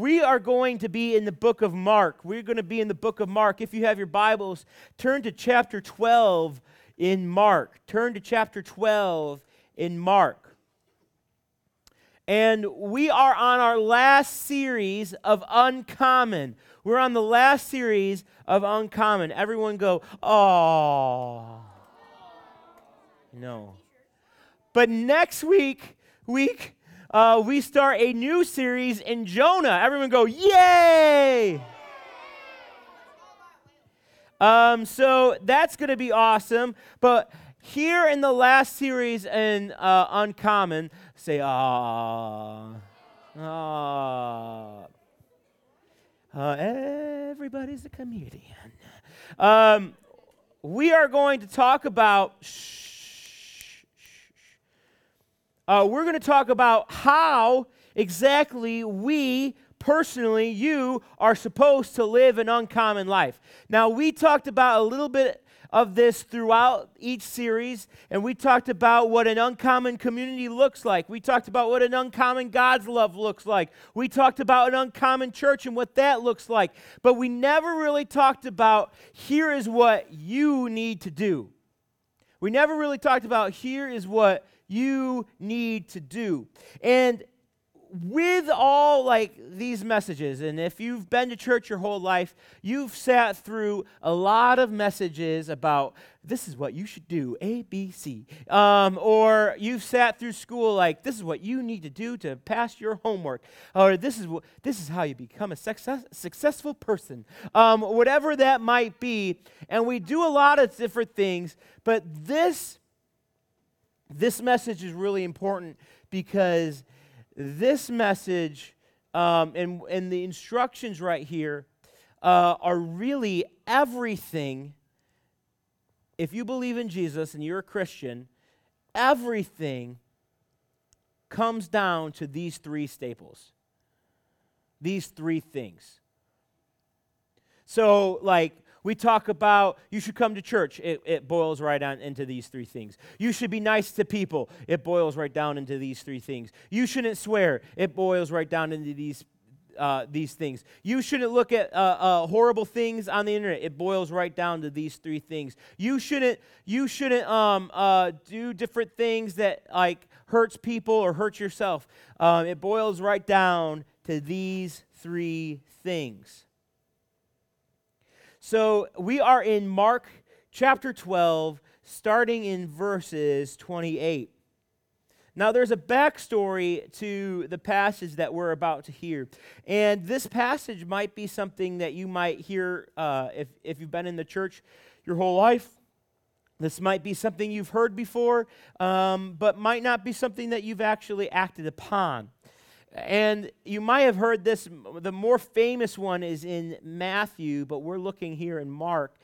We are going to be in the book of Mark. We're going to be in the book of Mark. If you have your Bibles, turn to chapter 12 in Mark. Turn to chapter 12 in Mark. And we are on our last series of Uncommon. We're on the last series of Uncommon. Everyone go, oh. No. But next week, week, uh, we start a new series in Jonah. Everyone go, yay! Um, so that's going to be awesome. But here in the last series in uh, Uncommon, say, ah, ah. Uh, everybody's a comedian. Um, we are going to talk about. Shh, uh, we're going to talk about how exactly we personally, you are supposed to live an uncommon life. Now, we talked about a little bit of this throughout each series, and we talked about what an uncommon community looks like. We talked about what an uncommon God's love looks like. We talked about an uncommon church and what that looks like. But we never really talked about here is what you need to do. We never really talked about here is what you need to do. And with all like these messages and if you've been to church your whole life you've sat through a lot of messages about this is what you should do a b c um, or you've sat through school like this is what you need to do to pass your homework or this is what this is how you become a success, successful person um, whatever that might be and we do a lot of different things but this this message is really important because this message um, and, and the instructions right here uh, are really everything. If you believe in Jesus and you're a Christian, everything comes down to these three staples, these three things. So, like, we talk about you should come to church. It, it boils right on into these three things. You should be nice to people. It boils right down into these three things. You shouldn't swear. It boils right down into these uh, these things. You shouldn't look at uh, uh, horrible things on the internet. It boils right down to these three things. You shouldn't you shouldn't um, uh, do different things that like hurts people or hurts yourself. Um, it boils right down to these three things. So we are in Mark chapter 12, starting in verses 28. Now, there's a backstory to the passage that we're about to hear. And this passage might be something that you might hear uh, if, if you've been in the church your whole life. This might be something you've heard before, um, but might not be something that you've actually acted upon. And you might have heard this, the more famous one is in Matthew, but we're looking here in Mark.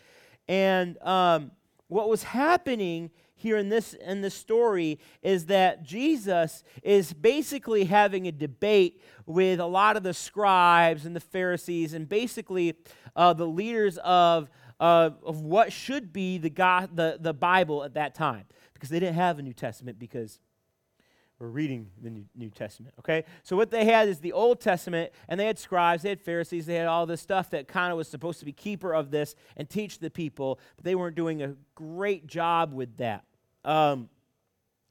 And um, what was happening here in this in this story is that Jesus is basically having a debate with a lot of the scribes and the Pharisees and basically uh, the leaders of, uh, of what should be the, God, the, the Bible at that time because they didn't have a New Testament because we're reading the New, Testament, okay? So what they had is the Old Testament, and they had scribes, they had Pharisees, they had all this stuff that kind of was supposed to be keeper of this and teach the people, but they weren't doing a great job with that. Um,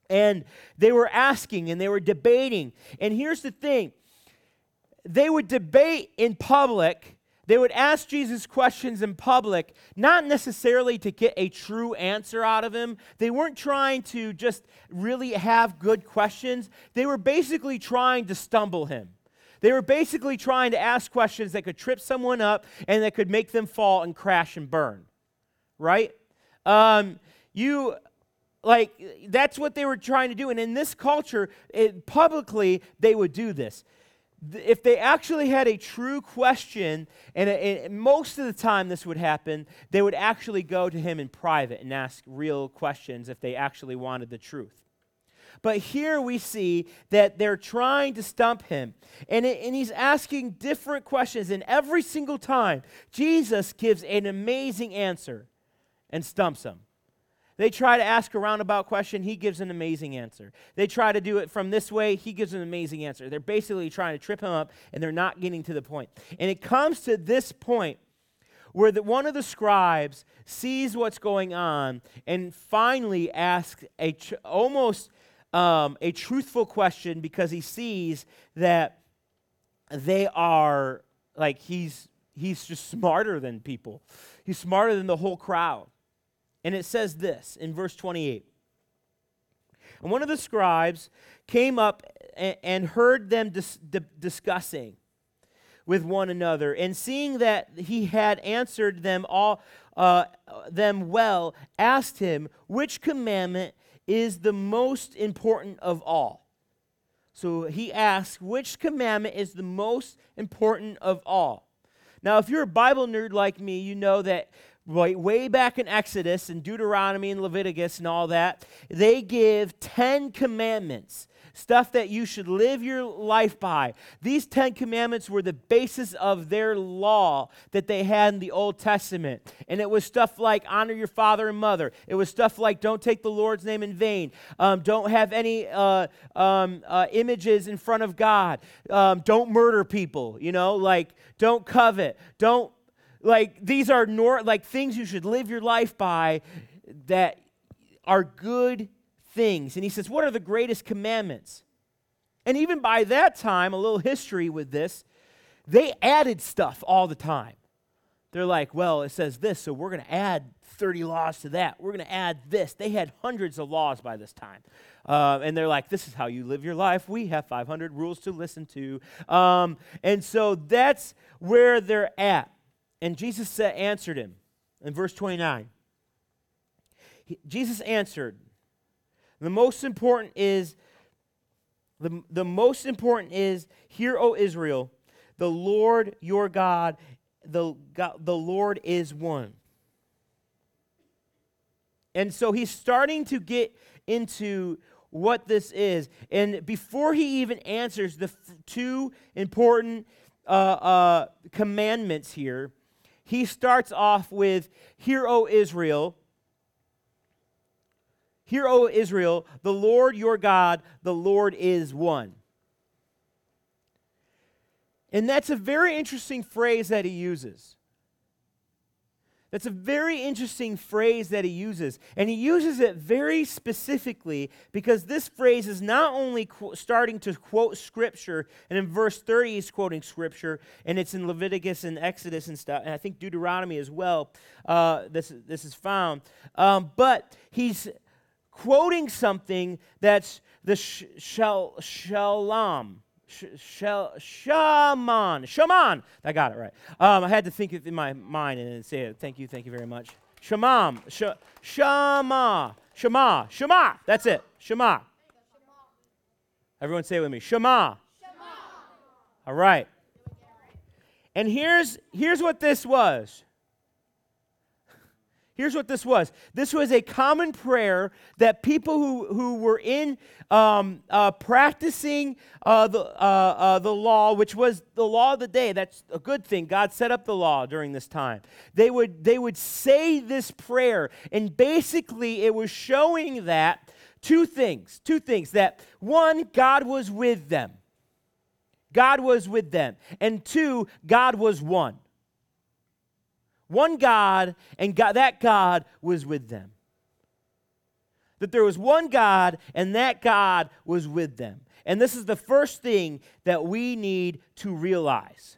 and they were asking and they were debating. And here's the thing they would debate in public they would ask Jesus questions in public, not necessarily to get a true answer out of him. They weren't trying to just really have good questions. They were basically trying to stumble him. They were basically trying to ask questions that could trip someone up and that could make them fall and crash and burn. Right? Um, you like that's what they were trying to do and in this culture it, publicly they would do this if they actually had a true question, and, and, most of the time this would happen, they would actually go to him in private and ask real questions if they actually wanted the truth. But here we see that they're trying to stump him, and, it, and he's asking different questions, and every single time, Jesus gives an amazing answer and stumps him. They try to ask a roundabout question, he gives an amazing answer. They try to do it from this way, he gives an amazing answer. They're basically trying to trip him up, and they're not getting to the point. And it comes to this point where the, one of the scribes sees what's going on and finally asks a tr- almost um, a truthful question because he sees that they are like he's he's just smarter than people. He's smarter than the whole crowd. And it says this in verse 28. And one of the scribes came up and, heard them dis- di- discussing with one another. And seeing that he had answered them all uh, them well, asked him, Which commandment is the most important of all? So he asked, Which commandment is the most important of all? Now, if you're a Bible nerd like me, you know that way, way back in Exodus and Deuteronomy and Leviticus and all that, they give 10 commandments stuff that you should live your life by. These Ten Commandments were the basis of their law that they had in the Old Testament. And it was stuff like honor your father and mother, it was stuff like don't take the Lord's name in vain, um, don't have any uh, um, uh, images in front of God, um, don't murder people, you know, like don't covet, don't. Like these are nor- like things you should live your life by that are good things. And he says, What are the greatest commandments? And even by that time, a little history with this, they added stuff all the time. They're like, Well, it says this, so we're going to add 30 laws to that. We're going to add this. They had hundreds of laws by this time. Uh, and they're like, this is how you live your life. We have 500 rules to listen to. Um, and so that's where they're at. And Jesus said, answered him in verse 29. He, Jesus answered, the most important is the, the most important is hear, O Israel, the Lord your God, the, God, the Lord is one. And so he's starting to get into what this is. And before he even answers the f- two important uh, uh, commandments here, he starts off with, Hear, O Israel, Hear, O Israel, the Lord your God, the Lord is one. And that's a very interesting phrase that he uses. That's a very interesting phrase that he uses. And he uses it very specifically because this phrase is not only qu- starting to quote scripture, and in verse 30 he's quoting scripture, and it's in Leviticus and Exodus and stuff, and I think Deuteronomy as well. Uh, this, this is found. Um, but he's quoting something that's the sh- shal- shalom. Shaman, shaman. I got it right. Um, I had to think it in my mind and say it. Thank you, thank you very much. Shamam, sh- shama, shama, shama. That's it. Shema. Everyone say it with me. Shema. All right. And here's here's what this was. Here's what this was this was a common prayer that people who, who were in um, uh, practicing uh, the, uh, uh, the law, which was the law of the day, that's a good thing. God set up the law during this time. They would, they would say this prayer, and basically it was showing that two things two things that one, God was with them. God was with them. And two, God was one. One God, and God, that God was with them. That there was one God, and that God was with them. And this is the first thing that we need to realize.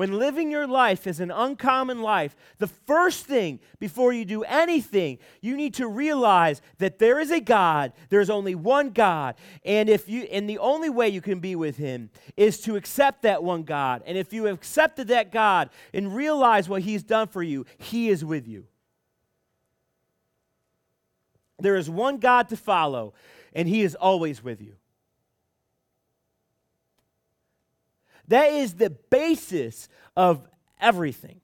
When living your life is an uncommon life, the first thing before you do anything, you need to realize that there is a God, there's only one God, and if you and the only way you can be with him is to accept that one God. And if you have accepted that God and realize what he's done for you, he is with you. There is one God to follow, and he is always with you. That is the basis of everything.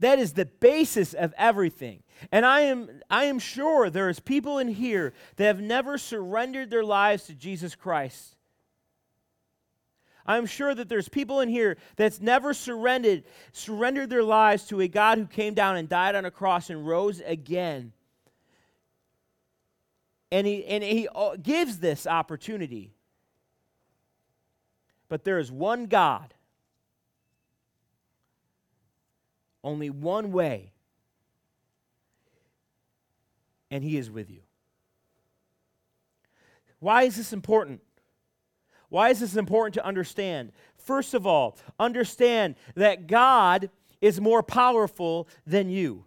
That is the basis of everything. And I am, I am sure there is people in here that have never surrendered their lives to Jesus Christ. I'm sure that there's people in here that's never surrendered, surrendered their lives to a God who came down and died on a cross and rose again. And he, and he uh, gives this opportunity. But there is one God, only one way, and He is with you. Why is this important? Why is this important to understand? First of all, understand that God is more powerful than you.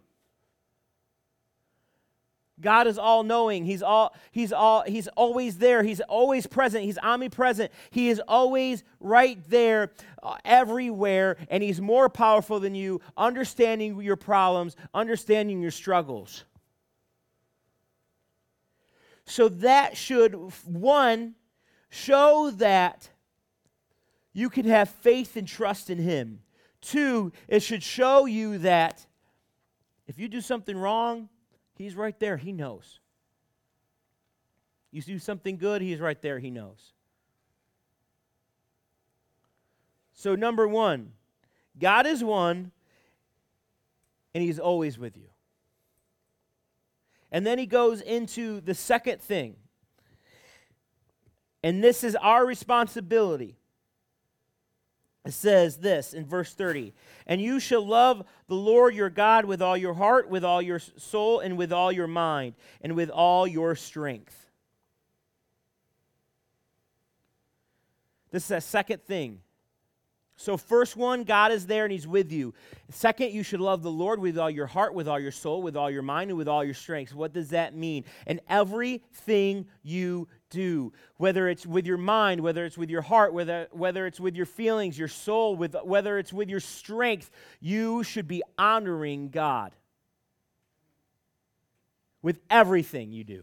God is all knowing. He's all he's all he's always there. He's always present. He's omnipresent. He is always right there uh, everywhere and he's more powerful than you, understanding your problems, understanding your struggles. So that should, one, show that you can have faith and trust in Him. Two, it should show you that if you do something wrong, He's right there. He knows. You do something good, He's right there. He knows. So, number one, God is one, and He's always with you. And then he goes into the second thing. And this is our responsibility. It says this in verse 30 And you shall love the Lord your God with all your heart, with all your soul, and with all your mind, and with all your strength. This is a second thing. So, first one, God is there and He's with you. Second, you should love the Lord with all your heart, with all your soul, with all your mind, and with all your strength. What does that mean? And everything you do, whether it's with your mind, whether it's with your heart, whether, whether it's with your feelings, your soul, with, whether it's with your strength, you should be honoring God with everything you do.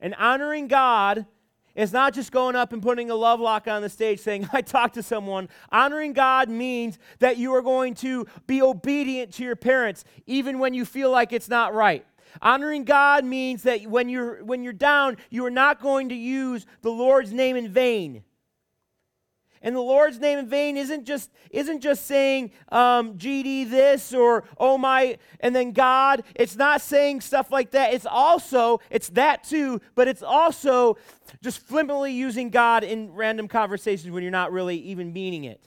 And honoring God is not just going up and putting a love lock on the stage saying, I talked to someone. Honoring God means that you are going to be obedient to your parents, even when you feel like it's not right. Honoring God means that when you're, when you're down, you are not going to use the Lord's name in vain. And the Lord's name in vain isn't just, isn't just saying um, GD this or oh my, and then God. It's not saying stuff like that. It's also, it's that too, but it's also just flippantly using God in random conversations when you're not really even meaning it.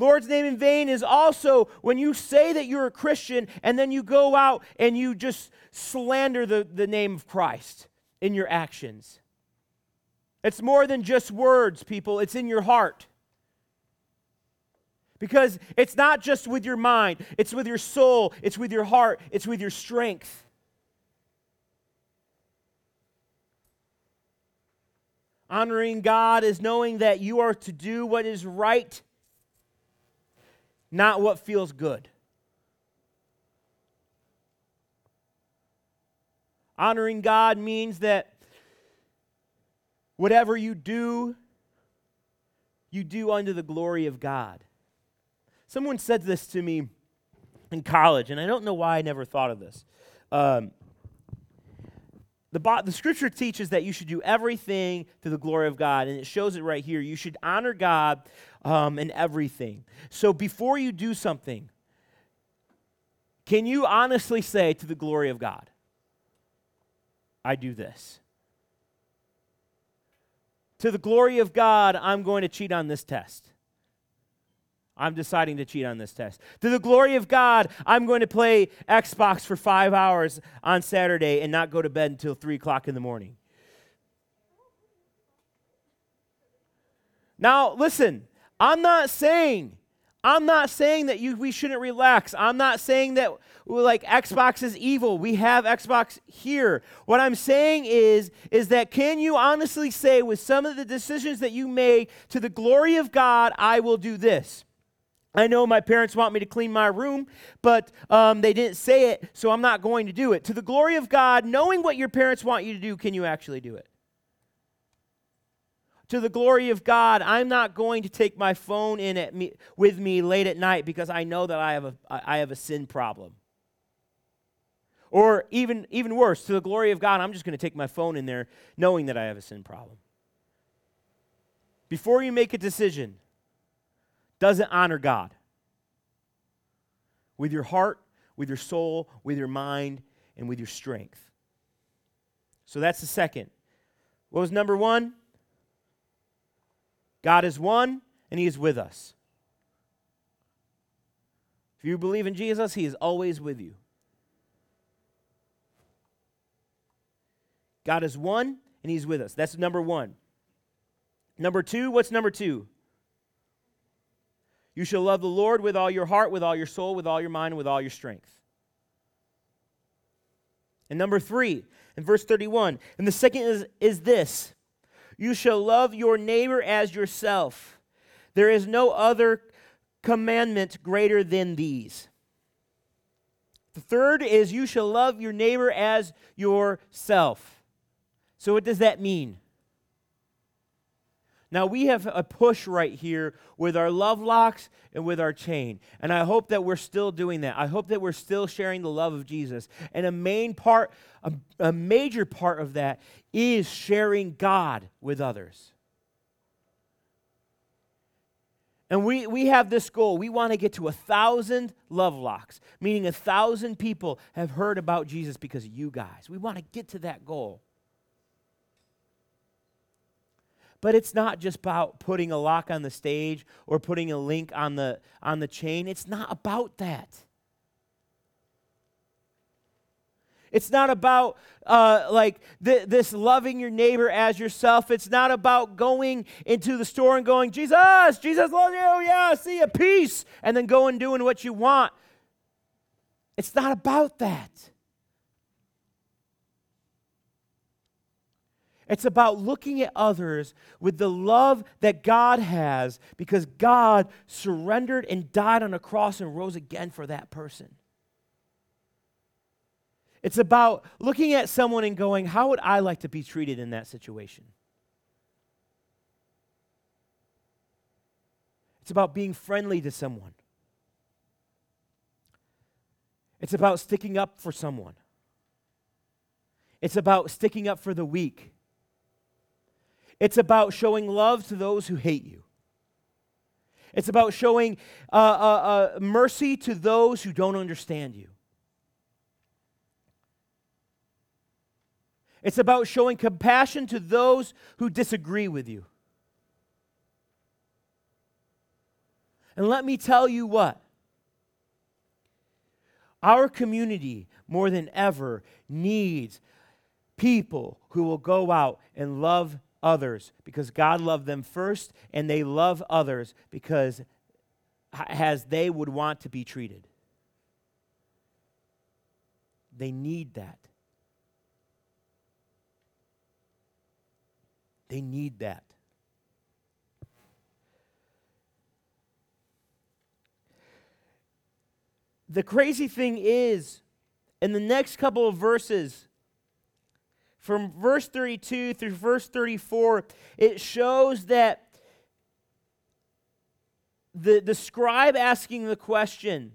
Lord's name in vain is also when you say that you're a Christian and then you go out and you just slander the, the name of Christ in your actions. It's more than just words, people, it's in your heart. Because it's not just with your mind, it's with your soul, it's with your heart, it's with your strength. Honoring God is knowing that you are to do what is right, not what feels good. Honoring God means that Whatever you do, you do unto the glory of God. Someone said this to me in college, and I don't know why I never thought of this. Um, the, the scripture teaches that you should do everything to the glory of God, and it shows it right here. You should honor God um, in everything. So before you do something, can you honestly say to the glory of God, I do this? to the glory of God, I'm going to cheat on this test. I'm deciding to cheat on this test. To the glory of God, I'm going to play Xbox for five hours on Saturday and not go to bed until 3 o'clock in the morning. Now, listen, I'm not saying, I'm not saying that you, we shouldn't relax. I'm not saying that like Xbox is evil. We have Xbox here. What I'm saying is is that can you honestly say with some of the decisions that you made to the glory of God, I will do this. I know my parents want me to clean my room, but um, they didn't say it, so I'm not going to do it. To the glory of God, knowing what your parents want you to do, can you actually do it? To the glory of God, I'm not going to take my phone in at me, with me late at night because I know that I have a, I have a sin problem. Or even, even worse, to the glory of God, I'm just going to take my phone in there knowing that I have a sin problem. Before you make a decision, does it honor God? With your heart, with your soul, with your mind, and with your strength. So that's the second. What was number one? God is one and He is with us. If you believe in Jesus, He is always with you. God is one and He's with us. That's number one. Number two, what's number two? You shall love the Lord with all your heart, with all your soul, with all your mind, with all your strength. And number three, in verse 31, and the second is, is this you shall love your neighbor as yourself. There is no other commandment greater than these. The third is you shall love your neighbor as yourself. So, what does that mean? Now, we have a push right here with our love locks and with our chain. And I hope that we're still doing that. I hope that we're still sharing the love of Jesus. And a main part, a, a major part of that is sharing God with others. And we, we have this goal. We want to get to a thousand love locks, meaning a thousand people have heard about Jesus because of you guys. We want to get to that goal. But it's not just about putting a lock on the stage or putting a link on the, on the chain. It's not about that. It's not about uh, like th- this loving your neighbor as yourself. It's not about going into the store and going, Jesus, Jesus loves you. Yeah, see a peace. And then going doing what you want. It's not about that. It's about looking at others with the love that God has because God surrendered and died on a cross and rose again for that person. It's about looking at someone and going, How would I like to be treated in that situation? It's about being friendly to someone. It's about sticking up for someone. It's about sticking up for the weak. It's about showing love to those who hate you. It's about showing uh, uh, uh, mercy to those who don't understand you. It's about showing compassion to those who disagree with you. And let me tell you what our community, more than ever, needs people who will go out and love others because God loved them first, and they love others because as they would want to be treated. They need that. They need that. The crazy thing is, in the next couple of verses, from verse 32 through verse 34, it shows that the, the scribe asking the question,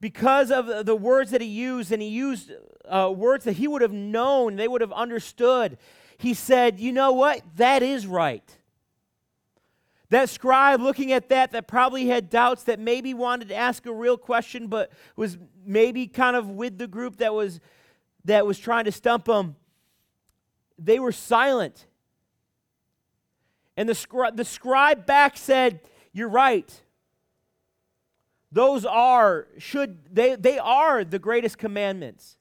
because of the words that he used, and he used uh, words that he would have known, they would have understood, he said, You know what? That is right. That scribe looking at that, that probably had doubts, that maybe wanted to ask a real question, but was maybe kind of with the group that was that was trying to stump him, they were silent. And the, scri- the scribe back said, You're right. Those are, should, they, they are the greatest commandments.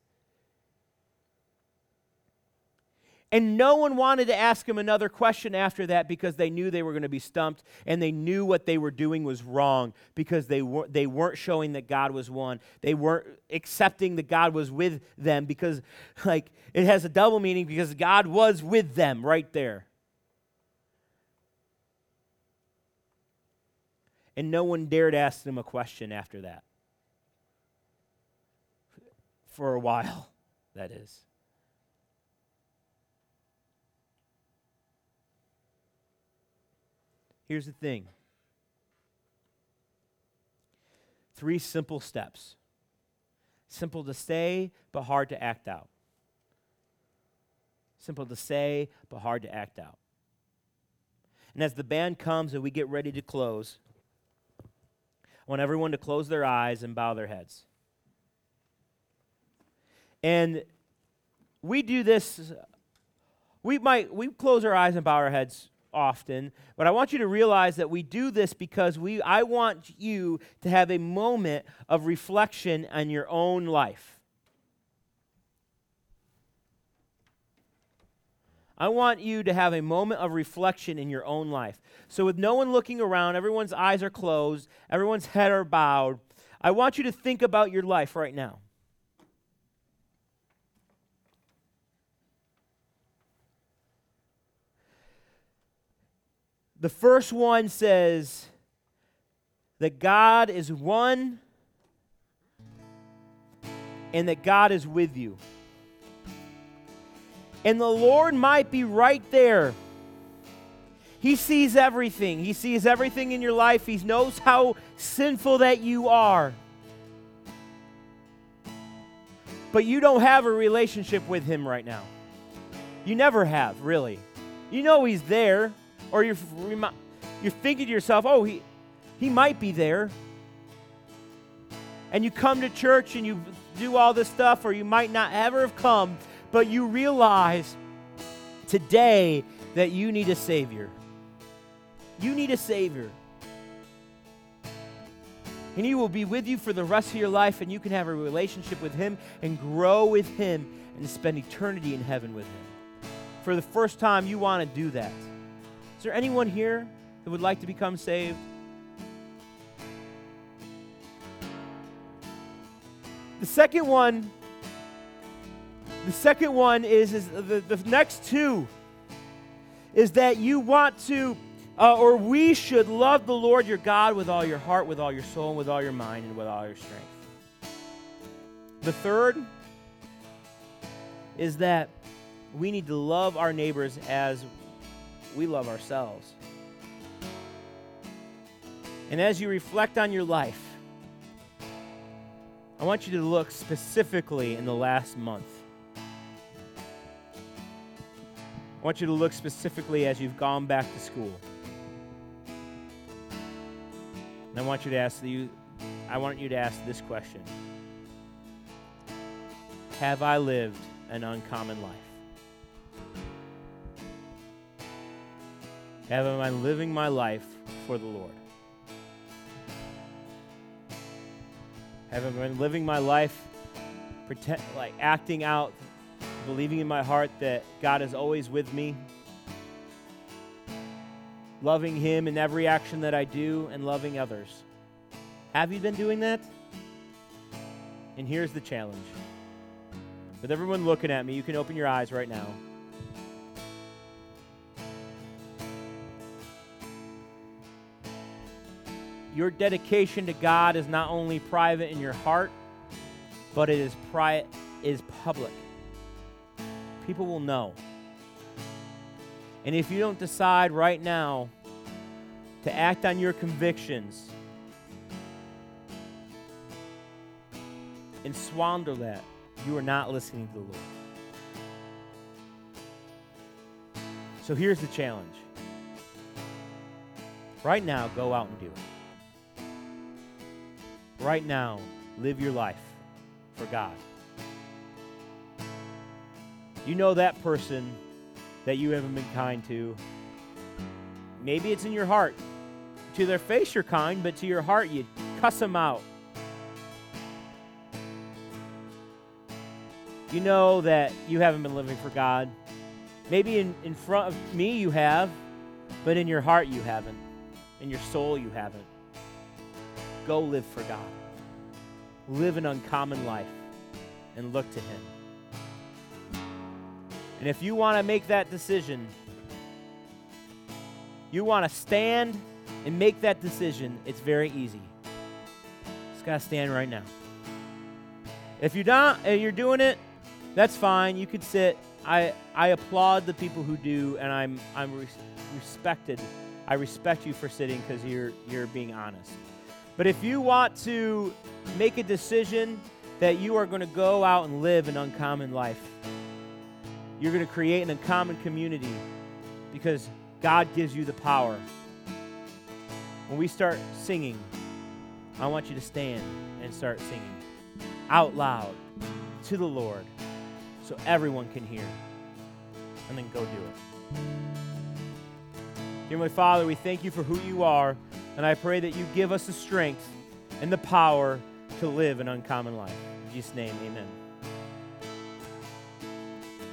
And no one wanted to ask him another question after that because they knew they were going to be stumped and they knew what they were doing was wrong because they, were, they weren't showing that God was one. They weren't accepting that God was with them because, like, it has a double meaning because God was with them right there. And no one dared ask them a question after that. For a while, that is. Here's the thing three simple steps. Simple to say, but hard to act out. Simple to say, but hard to act out. And as the band comes and we get ready to close, I want everyone to close their eyes and bow their heads. And we do this, we might, we close our eyes and bow our heads often, but I want you to realize that we do this because we I want you to have a moment of reflection on your own life. I want you to have a moment of reflection in your own life. So with no one looking around, everyone's eyes are closed, everyone's head are bowed, I want you to think about your life right now. The first one says that God is one and that God is with you. And the Lord might be right there. He sees everything. He sees everything in your life. He knows how sinful that you are. But you don't have a relationship with Him right now. You never have, really. You know He's there. Or you're, you're thinking to yourself, oh, he, he might be there. And you come to church and you do all this stuff, or you might not ever have come, but you realize today that you need a Savior. You need a Savior. And He will be with you for the rest of your life, and you can have a relationship with Him and grow with Him and spend eternity in heaven with Him. For the first time, you want to do that. Is there anyone here that would like to become saved? The second one, the second one is, is the, the next two is that you want to, uh, or we should love the Lord your God with all your heart, with all your soul, and with all your mind, and with all your strength. The third is that we need to love our neighbors as we love ourselves. And as you reflect on your life, I want you to look specifically in the last month. I want you to look specifically as you've gone back to school. And I want you to ask you I want you to ask this question. Have I lived an uncommon life? Have I been living my life for the Lord? Have I been living my life pretend, like acting out, believing in my heart that God is always with me? Loving Him in every action that I do and loving others. Have you been doing that? And here's the challenge. With everyone looking at me, you can open your eyes right now. Your dedication to God is not only private in your heart, but it is pri- is public. People will know. And if you don't decide right now to act on your convictions and squander that, you are not listening to the Lord. So here's the challenge. Right now, go out and do it right now, live your life for God. You know that person that you haven't been kind to. Maybe it's in your heart. To their face, you're kind, but to your heart, you cuss them out. You know that you haven't been living for God. Maybe in, in front of me you have, but in your heart you haven't. In your soul you haven't. Go live for God. Live an uncommon life and look to Him. And if you want to make that decision, you want to stand and make that decision, it's very easy. Just got to stand right now. If you're not, if you're doing it, that's fine. You could sit. I I applaud the people who do, and I'm I'm res- respected. I respect you for sitting because you're you're being honest. But if you want to make a decision that you are going to go out and live an uncommon life. You're going to create an uncommon community because God gives you the power. When we start singing, I want you to stand and start singing out loud to the Lord so everyone can hear. And then go do it. Dear my Father, we thank you for who you are, and I pray that you give us the strength and the power to live an uncommon life. In Jesus' name, amen.